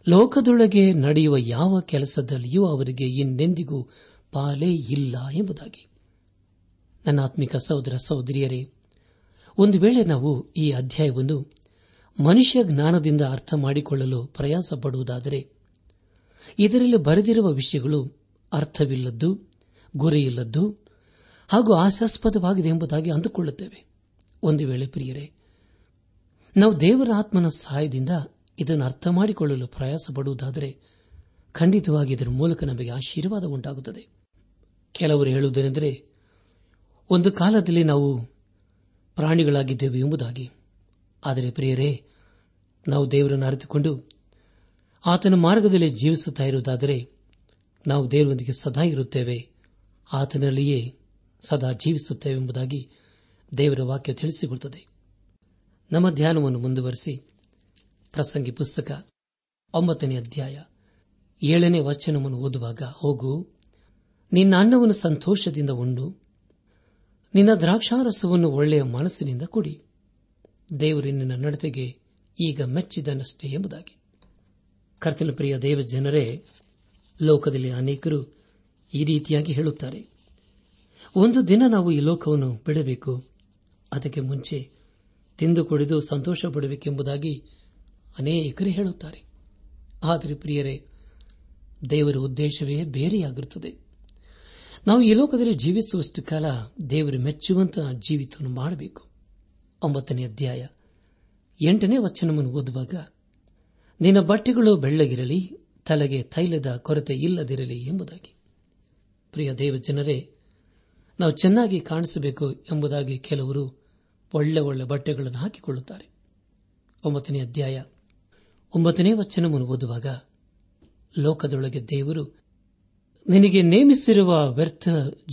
ಲೋಕದೊಳಗೆ ನಡೆಯುವ ಯಾವ ಕೆಲಸದಲ್ಲಿಯೂ ಅವರಿಗೆ ಇನ್ನೆಂದಿಗೂ ಪಾಲೇ ಇಲ್ಲ ಎಂಬುದಾಗಿ. ನನ್ನ ಆತ್ಮಿಕ ಸಹೋದರ ಸಹೋದರಿಯರೇ, ಒಂದು ವೇಳೆ ನಾವು ಈ ಅಧ್ಯಾಯವನ್ನು ಮನುಷ್ಯ ಜ್ಞಾನದಿಂದ ಅರ್ಥ ಮಾಡಿಕೊಳ್ಳಲು ಪ್ರಯಾಸ ಪಡುವುದಾದರೆ ಇದರಲ್ಲಿ ಬರೆದಿರುವ ವಿಷಯಗಳು ಅರ್ಥವಿಲ್ಲದ್ದು, ಗುರಿಯಿಲ್ಲದ್ದು ಹಾಗೂ ಆಶಾಸ್ಪದವಾಗಿದೆ ಎಂಬುದಾಗಿ ಅಂದುಕೊಳ್ಳುತ್ತೇವೆ. ಒಂದು ವೇಳೆ ಪ್ರಿಯರೇ, ನಾವು ದೇವರ ಆತ್ಮನ ಸಹಾಯದಿಂದ ಇದನ್ನು ಅರ್ಥ ಮಾಡಿಕೊಳ್ಳಲು ಪ್ರಯಾಸ ಪಡುವುದಾದರೆ ಖಂಡಿತವಾಗಿ ಇದರ ಮೂಲಕ ನಮಗೆ ಆಶೀರ್ವಾದ ಉಂಟಾಗುತ್ತದೆ. ಕೆಲವರು ಹೇಳುವುದೇನೆಂದರೆ, ಒಂದು ಕಾಲದಲ್ಲಿ ನಾವು ಪ್ರಾಣಿಗಳಾಗಿದ್ದೇವೆ ಎಂಬುದಾಗಿ. ಆದರೆ ಪ್ರಿಯರೇ, ನಾವು ದೇವರನ್ನು ಅರಿತುಕೊಂಡು ಆತನ ಮಾರ್ಗದಲ್ಲಿ ಜೀವಿಸುತ್ತಾ ಇರುವುದಾದರೆ ನಾವು ದೇವರೊಂದಿಗೆ ಸದಾ ಇರುತ್ತೇವೆ. ಆತನಲ್ಲಿಯೇ ಸದಾ ಜೀವಿಸುತ್ತೇವೆ ಎಂಬುದಾಗಿ ದೇವರ ವಾಕ್ಯ ತಿಳಿಸಿಕೊಡುತ್ತದೆ. ನಮ್ಮ ಧ್ಯಾನವನ್ನು ಮುಂದುವರೆಸಿ. ಪ್ರಸಂಗಿ ಪುಸ್ತಕ ಒಂಬತ್ತನೇ ಅಧ್ಯಾಯ ಏಳನೇ ವಚನವನ್ನು ಓದುವಾಗ, ಹೋಗು, ನಿನ್ನ ಅನ್ನವನ್ನು ಸಂತೋಷದಿಂದ ಉಂಡು, ನಿನ್ನ ದ್ರಾಕ್ಷಾರಸವನ್ನು ಒಳ್ಳೆಯ ಮನಸ್ಸಿನಿಂದ ಕುಡಿ. ದೇವರು ನಿನ್ನ ನಡತೆಗೆ ಈಗ ಮೆಚ್ಚಿದನಷ್ಟೇ ಎಂಬುದಾಗಿ. ಕರ್ತನ ಪ್ರಿಯ ದೇವ ಜನರೇ, ಲೋಕದಲ್ಲಿ ಅನೇಕರು ಈ ರೀತಿಯಾಗಿ ಹೇಳುತ್ತಾರೆ. ಒಂದು ದಿನ ನಾವು ಈ ಲೋಕವನ್ನು ಬಿಡಬೇಕು, ಅದಕ್ಕೆ ಮುಂಚೆ ತಿಂದು ಕುಡಿದು ಸಂತೋಷ ಪಡಬೇಕೆಂಬುದಾಗಿ ಅನೇಕರು ಹೇಳುತ್ತಾರೆ. ಆದರೆ ಪ್ರಿಯರೇ, ದೇವರ ಉದ್ದೇಶವೇ ಬೇರೆಯಾಗಿರುತ್ತದೆ. ನಾವು ಈ ಲೋಕದಲ್ಲಿ ಜೀವಿಸುವಷ್ಟು ಕಾಲ ದೇವರು ಮೆಚ್ಚುವಂತಹ ಜೀವಿತವನ್ನು ಮಾಡಬೇಕು. ಒಂಬತ್ತನೇ ಅಧ್ಯಾಯ, ಎಂಟನೇ ವಚನವನ್ನು ಓದುವಾಗ, ನಿನ್ನ ಬಟ್ಟೆಗಳು ಬೆಳ್ಳಗಿರಲಿ, ತಲೆಗೆ ತೈಲದ ಕೊರತೆ ಇಲ್ಲದಿರಲಿ ಎಂಬುದಾಗಿ. ಪ್ರಿಯ ದೇವ ಜನರೇ ನಾವು ಚೆನ್ನಾಗಿ ಕಾಣಿಸಬೇಕು ಎಂಬುದಾಗಿ ಕೆಲವರು ಒಳ್ಳೆ ಒಳ್ಳೆ ಬಟ್ಟೆಗಳನ್ನು ಹಾಕಿಕೊಳ್ಳುತ್ತಾರೆ. ಒಂಬತ್ತನೇ ಅಧ್ಯಾಯ ಒಂಬತ್ತನೇ ವಚನವನ್ನು ಓದುವಾಗ ಲೋಕದೊಳಗೆ ದೇವರು, ನಿನಗೆ ನೇಮಿಸಿರುವ ವ್ಯರ್ಥ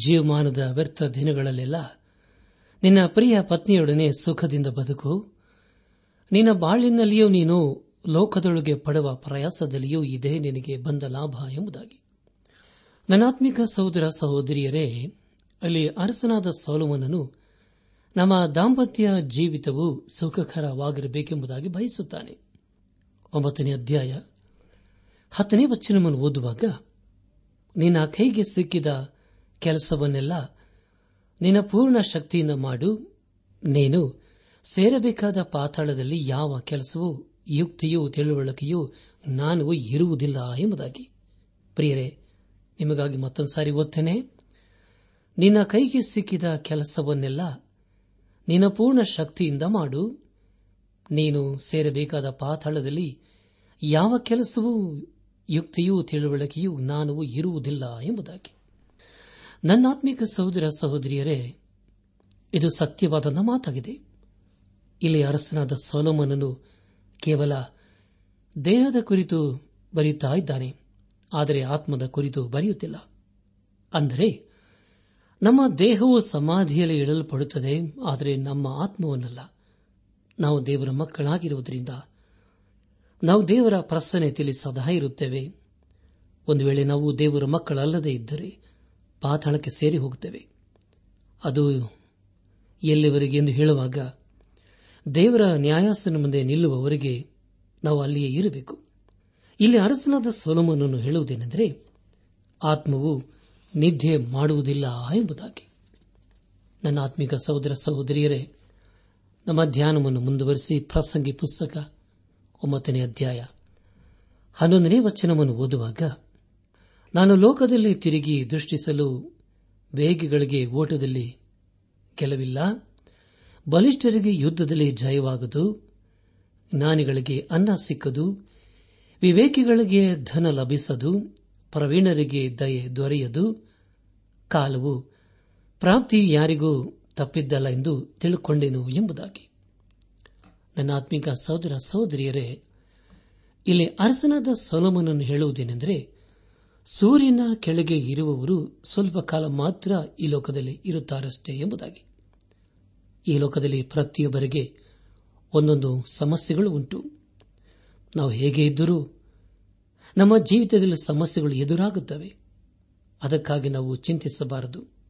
ಜೀವಮಾನದ ವ್ಯರ್ಥ ದಿನಗಳಲ್ಲೆಲ್ಲ ನಿನ್ನ ಪ್ರಿಯ ಪತ್ನಿಯೊಡನೆ ಸುಖದಿಂದ ಬದುಕು. ನಿನ್ನ ಬಾಳಿನಲ್ಲಿಯೂ ನೀನು ಲೋಕದೊಳಗೆ ಪಡುವ ಪ್ರಯಾಸದಲ್ಲಿಯೂ ಇದೇ ನಿನಗೆ ಬಂದ ಲಾಭ ಎಂಬುದಾಗಿ. ನನಾತ್ಮಿಕ ಸಹೋದರ ಸಹೋದರಿಯರೇ, ಅಲ್ಲಿ ಅರಸನಾದ ಸೌಲಮನನು ನಮ್ಮ ದಾಂಪತ್ಯ ಜೀವಿತವು ಸುಖಕರವಾಗಿರಬೇಕೆಂಬುದಾಗಿ ಬಯಸುತ್ತಾನೆ. ಒಂಬತ್ತನೇ ಅಧ್ಯಾಯ. ಹತ್ತನೇ ವಚನವನ್ನು ಓದುವಾಗ, ನಿನ್ನ ಕೈಗೆ ಸಿಕ್ಕಿದ ಕೆಲಸವನ್ನೆಲ್ಲ ನಿನ್ನ ಪೂರ್ಣ ಶಕ್ತಿಯಿಂದ ಮಾಡು. ನೀನು ಸೇರಬೇಕಾದ ಪಾತಾಳದಲ್ಲಿ ಯಾವ ಕೆಲಸವೂ, ಯುಕ್ತಿಯೂ, ತಿಳುವಳಿಕೆಯೂ ನಾನು ಇರುವುದಿಲ್ಲ ಎಂಬುದಾಗಿ. ಪ್ರಿಯರೇ, ನಿಮಗಾಗಿ ಮತ್ತೊಂದು ಸಾರಿ ಓದ್ತೇನೆ. ನಿನ್ನ ಕೈಗೆ ಸಿಕ್ಕಿದ ಕೆಲಸವನ್ನೆಲ್ಲ ನಿನ್ನ ಪೂರ್ಣ ಶಕ್ತಿಯಿಂದ ಮಾಡು. ನೀನು ಸೇರಬೇಕಾದ ಪಾತಾಳದಲ್ಲಿ ಯಾವ ಕೆಲಸವೂ, ಯುಕ್ತಿಯೂ, ತಿಳುವಳಿಕೆಯೂ ನಾನು ಇರುವುದಿಲ್ಲ ಎಂಬುದಾಗಿ. ನನ್ನಾತ್ಮಿಕ ಸಹೋದರ, ಸಹೋದರಿಯರೇ, ಇದು ಸತ್ಯವಾದ ಮಾತಾಗಿದೆ. ಇಲ್ಲಿ ಅರಸನಾದ ಸೋಲೋಮನನು ಕೇವಲ ದೇಹದ ಕುರಿತು ಬರೆಯುತ್ತಾ ಇದ್ದಾನೆ, ಆದರೆ ಆತ್ಮದ ಕುರಿತು ಬರೆಯುತ್ತಿಲ್ಲ. ಅಂದರೆ, ನಮ್ಮ ದೇಹವು ಸಮಾಧಿಯಲ್ಲಿ ಇಡಲ್ಪಡುತ್ತದೆ, ಆದರೆ ನಮ್ಮ ಆತ್ಮವನ್ನಲ್ಲ. ನಾವು ದೇವರ ಮಕ್ಕಳಾಗಿರುವುದರಿಂದ ನಾವು ದೇವರ ಪ್ರಸನ್ನತೆಯಲ್ಲಿ ಸದಾ ಇರುತ್ತೇವೆ. ಒಂದು ವೇಳೆ ನಾವು ದೇವರ ಮಕ್ಕಳಲ್ಲದೇ ಇದ್ದರೆ ಪಾತಾಳಕ್ಕೆ ಸೇರಿ ಹೋಗುತ್ತೇವೆ. ಅದು ಎಲ್ಲಿವರೆಗೆ ಎಂದು ಹೇಳುವಾಗ ದೇವರ ನ್ಯಾಯಾಸನ ಮುಂದೆ ನಿಲ್ಲುವವರಿಗೆ ನಾವು ಅಲ್ಲಿಯೇ ಇರಬೇಕು. ಇಲ್ಲಿ ಅರಸನಾದ ಸೊಲಮನನ್ನು ಹೇಳುವುದೇನೆಂದರೆ ಆತ್ಮವು ನಿದ್ದೆ ಮಾಡುವುದಿಲ್ಲ ಎಂಬುದಾಗಿ. ನನ್ನ ಆತ್ಮಿಕ ಸಹೋದರ ಸಹೋದರಿಯರೇ ನಮ್ಮ ಧ್ಯಾನವನ್ನು ಮುಂದುವರೆಸಿ ಪ್ರಸಂಗಿ ಪುಸ್ತಕ ಒಂಬತ್ತನೇ ಅಧ್ಯಾಯ ಹನ್ನೊಂದನೇ ವಚನವನ್ನು ಓದುವಾಗ, ನಾನು ಲೋಕದಲ್ಲಿ ತಿರುಗಿ ದೃಷ್ಟಿಸಲು ವೇಗಿಗಳಿಗೆ ಓಟದಲ್ಲಿ ಕೆಲವಿಲ್ಲ ಬಲಿಷ್ಠರಿಗೆ ಯುದ್ಧದಲ್ಲಿ ಜಯವಾಗದು. ಜ್ಞಾನಿಗಳಿಗೆ ಅನ್ನ ಸಿಕ್ಕದು. ವಿವೇಕಿಗಳಿಗೆ ಧನ ಲಭಿಸದು. ಪ್ರವೀಣರಿಗೆ ದಯೆ ದೊರೆಯದು. ಕಾಲವು ಪ್ರಾಪ್ತಿ ಯಾರಿಗೂ ತಪ್ಪಿದ್ದಲ್ಲ ಎಂದು ತಿಳುಕೊಂಡೆನು ಎಂಬುದಾಗಿ. ನನ್ನ ಆತ್ಮಿಕ ಸಹೋದರ ಸಹೋದರಿಯರೇ, ಇಲ್ಲಿ ಅರಸನಾದ ಸೊಲಮನನ್ನು ಹೇಳುವುದೇನೆಂದರೆ, ಸೂರ್ಯನ ಕೆಳಗೆ ಇರುವವರು ಸ್ವಲ್ಪ ಕಾಲ ಮಾತ್ರ ಈ ಲೋಕದಲ್ಲಿ ಇರುತ್ತಾರಷ್ಟೇ ಎಂಬುದಾಗಿ. ಈ ಲೋಕದಲ್ಲಿ ಪ್ರತಿಯೊಬ್ಬರಿಗೆ ಒಂದೊಂದು ಸಮಸ್ಯೆಗಳು ಉಂಟು. ನಾವು ಹೇಗೆ ಇದ್ದರೂ ನಮ್ಮ ಜೀವಿತದಲ್ಲಿ ಸಮಸ್ಯೆಗಳು ಎದುರಾಗುತ್ತವೆ. ಅದಕ್ಕಾಗಿ ನಾವು ಚಿಂತಿಸಬಾರದು.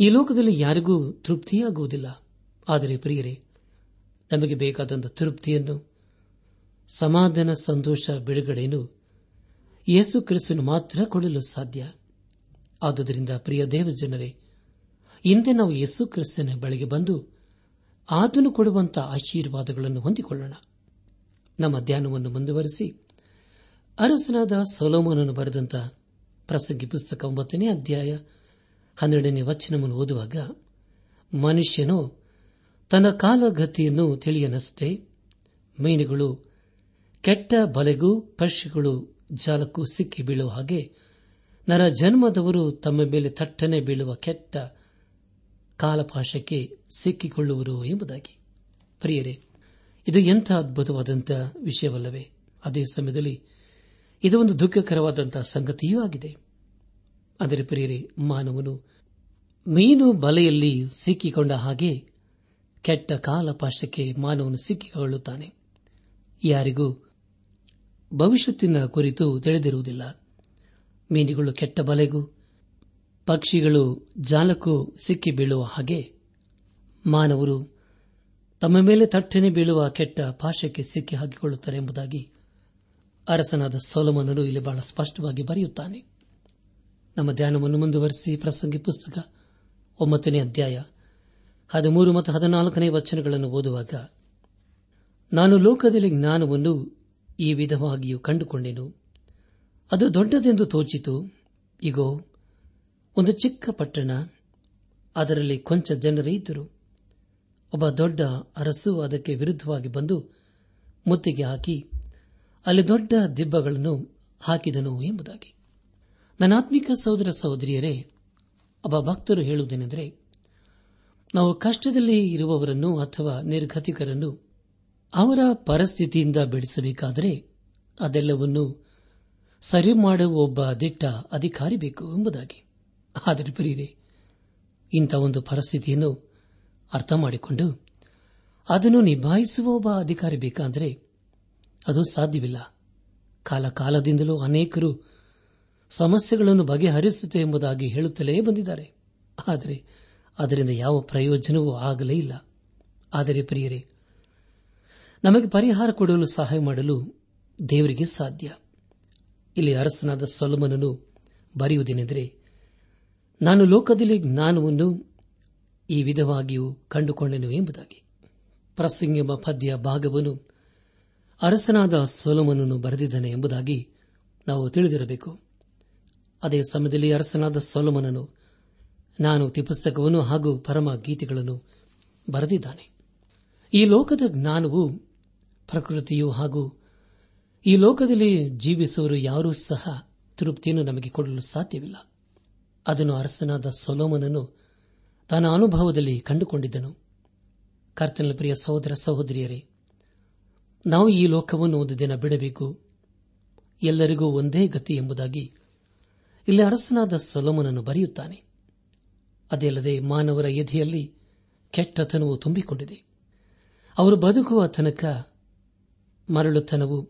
ಈ ಲೋಕದಲ್ಲಿ ಯಾರಿಗೂ ತೃಪ್ತಿಯಾಗುವುದಿಲ್ಲ. ಆದರೆ ಪ್ರಿಯರೇ, ನಮಗೆ ಬೇಕಾದಂಥ ತೃಪ್ತಿಯನ್ನು, ಸಮಾಧಾನ, ಸಂತೋಷ, ಬಿಡುಗಡೆಯನ್ನು ಯೇಸು ಕ್ರಿಸ್ತನು ಮಾತ್ರ ಕೊಡಲು ಸಾಧ್ಯ. ಆದುದರಿಂದ ಪ್ರಿಯ ದೇವಜನರೇ, ಇಂದೇ ನಾವು ಯೇಸು ಕ್ರಿಸ್ತನ ಬಳಿಗೆ ಬಂದು ಆತನು ಕೊಡುವಂತಹ ಆಶೀರ್ವಾದಗಳನ್ನು ಹೊಂದಿಕೊಳ್ಳೋಣ. ನಮ್ಮ ಧ್ಯಾನವನ್ನು ಮುಂದುವರೆಸಿ, ಅರಸನಾದ ಸೊಲೋಮನನ್ನು ಬರೆದಂತ ಪ್ರಸಂಗಿ ಪುಸ್ತಕ ಒಂಬತ್ತನೇ ಅಧ್ಯಾಯ ಹನ್ನೆರಡನೇ ವಚನವನ್ನು ಓದುವಾಗ ಮನುಷ್ಯನು ತನ್ನ ಕಾಲಗತಿಯನ್ನು ತಿಳಿಯನಷ್ಟೇ, ಮೀನುಗಳು ಕೆಟ್ಟ ಬಲೆಗೂ ಪಕ್ಷಿಗಳು ಜಾಲಕ್ಕೂ ಸಿಕ್ಕಿ ಬೀಳುವ ಹಾಗೆ ನರ ಜನ್ಮದವರು ತಮ್ಮ ಮೇಲೆ ತಟ್ಟನೆ ಬೀಳುವ ಕೆಟ್ಟ ಕಾಲಪಾಶಕ್ಕೆ ಸಿಕ್ಕಿಕೊಳ್ಳುವರು ಎಂಬುದಾಗಿ. ಪ್ರಿಯರೇ, ಇದು ಎಂಥ ಅದ್ಭುತವಾದಂಥ ವಿಷಯವಲ್ಲವೇ? ಅದೇ ಸಮಯದಲ್ಲಿ ಇದು ಒಂದು ದುಃಖಕರವಾದಂತಹ ಸಂಗತಿಯೂ ಆಗಿದೆ. ಆದರೆ ಪ್ರಿಯರೇ, ಮಾನವನು ಮೀನು ಬಲೆಯಲ್ಲಿ ಸಿಕ್ಕಿಕೊಂಡ ಹಾಗೆ ಕೆಟ್ಟ ಕಾಲಪಾಶಕ್ಕೆ ಮಾನವನು ಸಿಕ್ಕಿಕೊಳ್ಳುತ್ತಾನೆ. ಯಾರಿಗೂ ಭವಿಷ್ಯತ್ತಿನ ಕುರಿತು ತಿಳಿದಿರುವುದಿಲ್ಲ. ಮೀನುಗಳು ಕೆಟ್ಟ ಬಲೆಗೂ, ಪಕ್ಷಿಗಳು ಜಾಲಕ್ಕೂ ಸಿಕ್ಕಿ ಬೀಳುವ ಹಾಗೆ ಮಾನವರು ತಮ್ಮ ಮೇಲೆ ತಟ್ಟನೆ ಬೀಳುವ ಕೆಟ್ಟ ಪಾಶಕ್ಕೆ ಸಿಕ್ಕಿ ಹಾಕಿಕೊಳ್ಳುತ್ತಾರೆ ಎಂಬುದಾಗಿ ಅರಸನಾದ ಸೋಲಮನನು ಇಲ್ಲಿ ಬಹಳ ಸ್ಪಷ್ಟವಾಗಿ ಬರೆಯುತ್ತಾನೆ. ನಮ್ಮ ಧ್ಯಾನವನ್ನು ಮುಂದುವರೆಸಿ ಪ್ರಸಂಗಿ ಪುಸ್ತಕ ಒಂಬತ್ತನೇ ಅಧ್ಯಾಯ ಹದಿಮೂರು ಮತ್ತು ಹದಿನಾಲ್ಕನೇ ವಚನಗಳನ್ನು ಓದುವಾಗ, ನಾನು ಲೋಕದಲ್ಲಿ ಜ್ಞಾನವನ್ನು ಈ ವಿಧವಾಗಿಯೂ ಕಂಡುಕೊಂಡೆನು. ಅದು ದೊಡ್ಡದೆಂದು ತೋಚಿತು. ಇಗೋ, ಒಂದು ಚಿಕ್ಕ ಪಟ್ಟಣ, ಅದರಲ್ಲಿ ಕೊಂಚ ಜನರೇ ಇದ್ದರು ಒಬ್ಬ ದೊಡ್ಡ ಅರಸು ಅದಕ್ಕೆ ವಿರುದ್ಧವಾಗಿ ಬಂದು ಮುತ್ತಿಗೆ ಹಾಕಿ, ಅಲ್ಲಿ ದೊಡ್ಡ ದಿಬ್ಬಗಳನ್ನು ಹಾಕಿದನು ಎಂಬುದಾಗಿ. ನನ್ನಾತ್ಮಿಕ ಸಹೋದರ ಸಹೋದರಿಯರೇ, ಒಬ್ಬ ಭಕ್ತರು ಹೇಳುವುದೇನೆಂದರೆ, ನಾವು ಕಷ್ಟದಲ್ಲಿ ಇರುವವರನ್ನು ಅಥವಾ ನಿರ್ಗತಿಕರನ್ನು ಅವರ ಪರಿಸ್ಥಿತಿಯಿಂದ ಬೆಳೆಸಬೇಕಾದರೆ ಅದೆಲ್ಲವನ್ನು ಸರಿ ಮಾಡುವ ಒಬ್ಬ ದಿಟ್ಟ ಅಧಿಕಾರಿ ಬೇಕು ಎಂಬುದಾಗಿ. ಆದರೆ ಪ್ರಿಯರೇ, ಇಂಥ ಒಂದು ಪರಿಸ್ಥಿತಿಯನ್ನು ಅರ್ಥ ಮಾಡಿಕೊಂಡು ಅದನ್ನು ನಿಭಾಯಿಸುವ ಒಬ್ಬ ಅಧಿಕಾರಿ ಬೇಕಾದರೆ ಅದು ಸಾಧ್ಯವಿಲ್ಲ. ಕಾಲ ಕಾಲದಿಂದಲೂ ಅನೇಕರು ಸಮಸ್ಯೆಗಳನ್ನು ಬಗೆಹರಿಸುತ್ತೆ ಎಂಬುದಾಗಿ ಹೇಳುತ್ತಲೇ ಬಂದಿದ್ದಾರೆ. ಆದರೆ ಅದರಿಂದ ಯಾವ ಪ್ರಯೋಜನವೂ ಆಗಲೇ ಇಲ್ಲ. ಆದರೆ ಪ್ರಿಯರೇ, ನಮಗೆ ಪರಿಹಾರ ಕೊಡಲು ಸಹಾಯ ಮಾಡಲು ದೇವರಿಗೆ ಸಾಧ್ಯ. ಇಲ್ಲಿ ಅರಸನಾದ ಸೊಲಮನನು ಬರೆಯುವುದೇನೆಂದರೆ, ನಾನು ಲೋಕದಲ್ಲಿ ಜ್ಞಾನವನ್ನು ಈ ವಿಧವಾಗಿಯೂ ಕಂಡುಕೊಂಡೆನು ಎಂಬುದಾಗಿ. ಪ್ರಸಂಗೆಂಬ ಪದ್ಯ ಭಾಗವನ್ನು ಅರಸನಾದ ಸೊಲಮನನ್ನು ಬರೆದಿದ್ದಾನೆ ಎಂಬುದಾಗಿ ನಾವು ತಿಳಿದಿರಬೇಕು. ಅದೇ ಸಮಯದಲ್ಲಿ ಅರಸನಾದ ಸೊಲಮನನು, ನಾನು ಪುಸ್ತಕವನ್ನು ಹಾಗೂ ಪರಮ ಗೀತೆಗಳನ್ನು ಬರೆದಿದ್ದಾನೆ. ಈ ಲೋಕದ ಜ್ಞಾನವು ಪ್ರಕೃತಿಯು ಹಾಗೂ ಈ ಲೋಕದಲ್ಲಿ ಜೀವಿಸುವರು ಯಾರೂ ಸಹ ತೃಪ್ತಿಯನ್ನು ನಮಗೆ ಕೊಡಲು ಸಾಧ್ಯವಿಲ್ಲ. ಅದನ್ನು ಅರಸನಾದ ಸೊಲೋಮನನು ತನ್ನ ಅನುಭವದಲ್ಲಿ ಕಂಡುಕೊಂಡಿದ್ದನು. ಕರ್ತನ ಪ್ರಿಯ ಸಹೋದರ ಸಹೋದರಿಯರೇ, ನಾವು ಈ ಲೋಕವನ್ನು ಒಂದು ದಿನ ಬಿಡಬೇಕು. ಎಲ್ಲರಿಗೂ ಒಂದೇ ಗತಿ ಎಂಬುದಾಗಿ ಇಲ್ಲಿ ಅರಸನಾದ ಸೊಲೋಮನನ್ನು ಬರೆಯುತ್ತಾನೆ. ಅದಲ್ಲದೆ ಮಾನವರ ಎದೆಯಲ್ಲಿ ಕೆಟ್ಟತನವು ತುಂಬಿಕೊಂಡಿದೆ. ಅವರು ಬದುಕುವ ತನಕ, ಮರಳುತನವು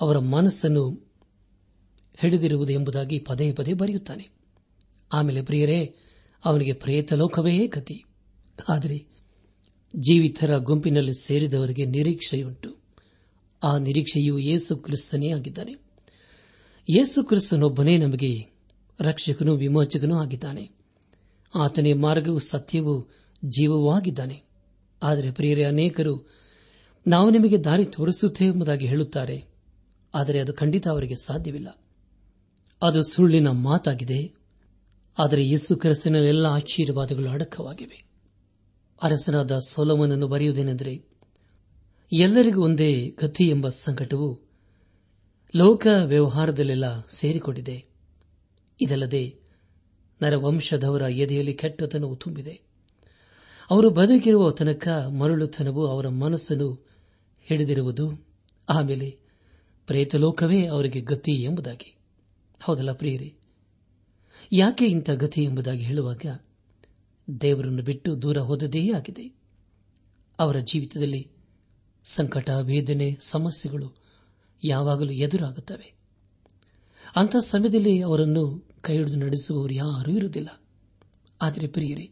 ಅವರ ಮನಸ್ಸನ್ನು ಹಿಡಿದಿರುವುದು ಎಂಬುದಾಗಿ ಪದೇ ಪದೇ ಬರೆಯುತ್ತಾನೆ. ಆಮೇಲೆ ಪ್ರಿಯರೇ, ಅವನಿಗೆ ಪ್ರೇತ ಲೋಕವೇ ಗತಿ. ಆದರೆ ಜೀವಿತರ ಗುಂಪಿನಲ್ಲಿ ಸೇರಿದವರಿಗೆ ನಿರೀಕ್ಷೆಯುಂಟು. ಆ ನಿರೀಕ್ಷೆಯು ಯೇಸು ಕ್ರಿಸ್ತನೇ ಆಗಿದ್ದಾನೆ. ಯೇಸು ಕ್ರಿಸ್ತನೊಬ್ಬನೇ ನಮಗೆ ರಕ್ಷಕನೂ ವಿಮೋಚಕನೂ ಆಗಿದ್ದಾನೆ. ಆತನೇ ಮಾರ್ಗವು ಸತ್ಯವೂ ಜೀವವೂ ಆಗಿದ್ದಾನೆ. ಆದರೆ ಪ್ರಿಯರೇ, ಅನೇಕರು ನಾವು ನಿಮಗೆ ದಾರಿ ತೋರಿಸುತ್ತೇವೆ ಎಂಬುದಾಗಿ ಹೇಳುತ್ತಾರೆ. ಆದರೆ ಅದು ಖಂಡಿತ ಅವರಿಗೆ ಸಾಧ್ಯವಿಲ್ಲ. ಅದು ಸುಳ್ಳಿನ ಮಾತಾಗಿದೆ. ಆದರೆ ಯೇಸು ಕ್ರಿಸ್ತನಲ್ಲೆಲ್ಲ ಆಶೀರ್ವಾದಗಳು ಅಡಕವಾಗಿವೆ. ಅರಸನಾದ ಸೋಲಮನನ್ನು ಬರೆಯುವುದೇನೆಂದರೆ, ಎಲ್ಲರಿಗೂ ಒಂದೇ ಗತಿ ಎಂಬ ಸಂಕಟವು ಲೋಕ ವ್ಯವಹಾರದಲ್ಲೆಲ್ಲ ಸೇರಿಕೊಂಡಿದೆ. ಇದಲ್ಲದೆ ನರವಂಶದವರ ಎದೆಯಲ್ಲಿ ಕೆಟ್ಟತನವು ತುಂಬಿದೆ. ಅವರು ಬದುಕಿರುವ ತನಕ ಮರಳುತನವು ಅವರ ಮನಸ್ಸನ್ನು ಹಿಡಿದಿರುವುದು. ಆಮೇಲೆ ಪ್ರೇತಲೋಕವೇ ಅವರಿಗೆ ಗತಿ ಎಂಬುದಾಗಿ. ಹೌದಲ್ಲ ಪ್ರಿಯರೇ? ಯಾಕೆ ಇಂಥ ಗತಿ ಎಂಬುದಾಗಿ ಹೇಳುವಾಗ ದೇವರನ್ನು ಬಿಟ್ಟು ದೂರ ಹೋದದೇ ಆಗಿದೆ. ಅವರ ಜೀವಿತದಲ್ಲಿ ಸಂಕಟ ವೇದನೆ ಸಮಸ್ಯೆಗಳು ಯಾವಾಗಲೂ ಎದುರಾಗುತ್ತವೆ. ಅಂಥ ಸಮಯದಲ್ಲಿ ಅವರನ್ನು ಕೈ ಹಿಡಿದು ನಡೆಸುವವರು ಯಾರೂ ಇರುವುದಿಲ್ಲ. ಆದರೆ ಪ್ರಿಯರೇ,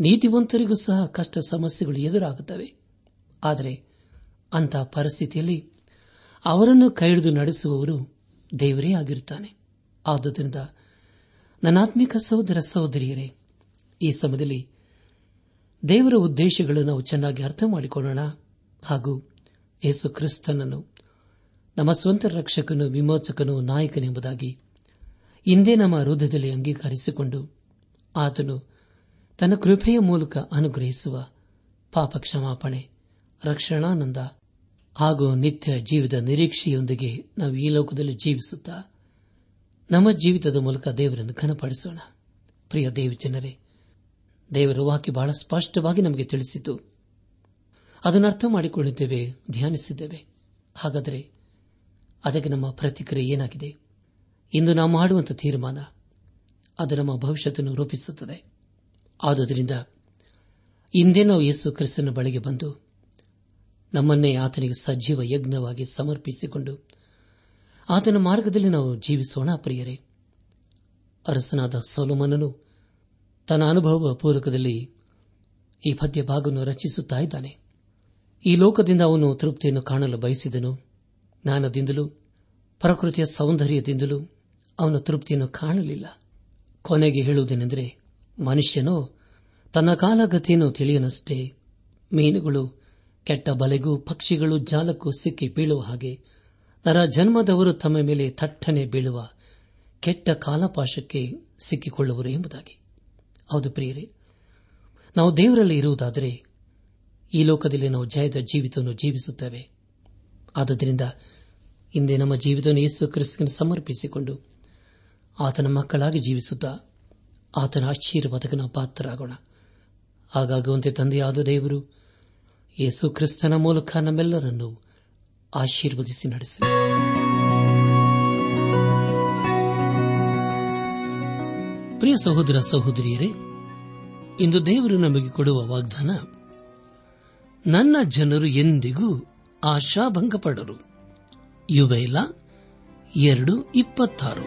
ನೀತಿವಂತರಿಗೂ ಸಹ ಕಷ್ಟ ಸಮಸ್ಯೆಗಳು ಎದುರಾಗುತ್ತವೆ. ಆದರೆ ಅಂಥ ಪರಿಸ್ಥಿತಿಯಲ್ಲಿ ಅವರನ್ನು ಕೈ ಹಿಡಿದು ನಡೆಸುವವರು ದೇವರೇ ಆಗಿರುತ್ತಾನೆ. ಆದುದರಿಂದ ನನಾತ್ಮಿಕ ಸಹೋದರ ಸಹೋದರಿಯರೇ, ಈ ಸಮಯದಲ್ಲಿ ದೇವರ ಉದ್ದೇಶಗಳನ್ನು ನಾವು ಚೆನ್ನಾಗಿ ಅರ್ಥ ಮಾಡಿಕೊಳ್ಳೋಣ. ಹಾಗೂ ಯೇಸು ಕ್ರಿಸ್ತನನ್ನು ನಮ್ಮ ಸ್ವಂತ ರಕ್ಷಕನು ವಿಮೋಚಕನು ನಾಯಕನೆಂಬುದಾಗಿ ಇಂದೇ ನಮ್ಮ ಹೃದಯದಲ್ಲಿ ಅಂಗೀಕರಿಸಿಕೊಂಡು ಆತನು ತನ್ನ ಕೃಪೆಯ ಮೂಲಕ ಅನುಗ್ರಹಿಸುವ ಪಾಪ ಕ್ಷಮಾಪಣೆ ರಕ್ಷಣಾನಂದ ಹಾಗೂ ನಿತ್ಯ ಜೀವಿತ ನಿರೀಕ್ಷೆಯೊಂದಿಗೆ ನಾವು ಈ ಲೋಕದಲ್ಲಿ ಜೀವಿಸುತ್ತಾ ನಮ್ಮ ಜೀವಿತದ ಮೂಲಕ ದೇವರನ್ನು ಘನಪಡಿಸೋಣ. ಪ್ರಿಯ ದೇವಜನರೇ, ದೇವರ ವಾಕ್ಯ ಬಹಳ ಸ್ಪಷ್ಟವಾಗಿ ನಮಗೆ ತಿಳಿಸಿತು. ಅದನ್ನು ಅರ್ಥ ಮಾಡಿಕೊಳ್ಳುತ್ತೇವೆ, ಧ್ಯಾನಿಸಿದ್ದೇವೆ. ಹಾಗಾದರೆ ಅದಕ್ಕೆ ನಮ್ಮ ಪ್ರತಿಕ್ರಿಯೆ ಏನಾಗಿದೆ? ಇಂದು ನಾವು ಮಾಡುವಂತಹ ತೀರ್ಮಾನ ಅದು ನಮ್ಮ ಭವಿಷ್ಯತನ್ನು ರೂಪಿಸುತ್ತದೆ. ಆದುದರಿಂದ ಇಂದೇ ನಾವು ಯೇಸು ಕ್ರಿಸ್ತನ ಬಳಿಗೆ ಬಂದು ನಮ್ಮನ್ನೇ ಆತನಿಗೆ ಸಜೀವ ಯಜ್ಞವಾಗಿ ಸಮರ್ಪಿಸಿಕೊಂಡು ಆತನ ಮಾರ್ಗದಲ್ಲಿ ನಾವು ಜೀವಿಸೋಣ ಪ್ರಿಯರೇ. ಅರಸನಾದ ಸೋಲೋಮನನು ತನ್ನ ಅನುಭವ ಪೂರ್ವಕದಲ್ಲಿ ಈ ಪದ್ಯ ಭಾಗವನ್ನು ರಚಿಸುತ್ತಾ ಇದ್ದಾನೆ. ಈ ಲೋಕದಿಂದ ಅವನು ತೃಪ್ತಿಯನ್ನು ಕಾಣಲು ಬಯಸಿದನು. ಜ್ಞಾನದಿಂದಲೂ ಪ್ರಕೃತಿಯ ಸೌಂದರ್ಯದಿಂದಲೂ ಅವನ ತೃಪ್ತಿಯನ್ನು ಕಾಣಲಿಲ್ಲ. ಕೊನೆಗೆ ಹೇಳುವುದೇನೆಂದರೆ, ಮನುಷ್ಯನು ತನ್ನ ಕಾಲಗತಿಯನ್ನು ತಿಳಿಯನಷ್ಟೇ, ಮೀನುಗಳು, ಕೆಟ್ಟ ಬಲೆಗೂ ಪಕ್ಷಿಗಳು ಜಾಲಕ್ಕೂ ಸಿಕ್ಕಿ ಬೀಳುವ ಹಾಗೆ, ನರ ಜನ್ಮದವರು ತಮ್ಮ ಮೇಲೆ ಥಟ್ಟನೆ ಬೀಳುವ ಕೆಟ್ಟ ಕಾಲಪಾಶಕ್ಕೆ ಸಿಕ್ಕಿಕೊಳ್ಳುವರು ಎಂಬುದಾಗಿ. ಹೌದು ಪ್ರಿಯರೇ, ನಾವು ದೇವರಲ್ಲಿ ಇರುವುದಾದರೆ, ಈ ಲೋಕದಲ್ಲಿ ನಾವು ಜಯದ ಜೀವಿತವನ್ನು ಜೀವಿಸುತ್ತೇವೆ. ಆದ್ದರಿಂದ ಇಂದೇ ನಮ್ಮ ಜೀವಿತವನ್ನು ಯೇಸು ಕ್ರಿಸ್ತನ ಸಮರ್ಪಿಸಿಕೊಂಡು ಆತನ ಮಕ್ಕಳಾಗಿ ಜೀವಿಸುತ್ತಾ ಆತನ ಆಶೀರ್ವಾದಕನ ಪಾತ್ರರಾಗೋಣ. ಹಾಗಾಗುವಂತೆ ತಂದೆಯಾದ ದೇವರು, ಯೇಸು ಕ್ರಿಸ್ತನ ಮೂಲಕ ನಮ್ಮೆಲ್ಲರನ್ನು ಆಶೀರ್ವದಿಸಿ ನಡೆಸಿ. ಪ್ರಿಯ ಸಹೋದರ ಸಹೋದರಿಯರೇ, ಇಂದು ದೇವರು ನಮಗೆ ಕೊಡುವ ವಾಗ್ದಾನ, ನನ್ನ ಜನರು ಎಂದಿಗೂ ಆಶಾಭಂಗಪಡರು. ಇವೆಲ್ಲ ಎರಡು ಇಪ್ಪತ್ತಾರು.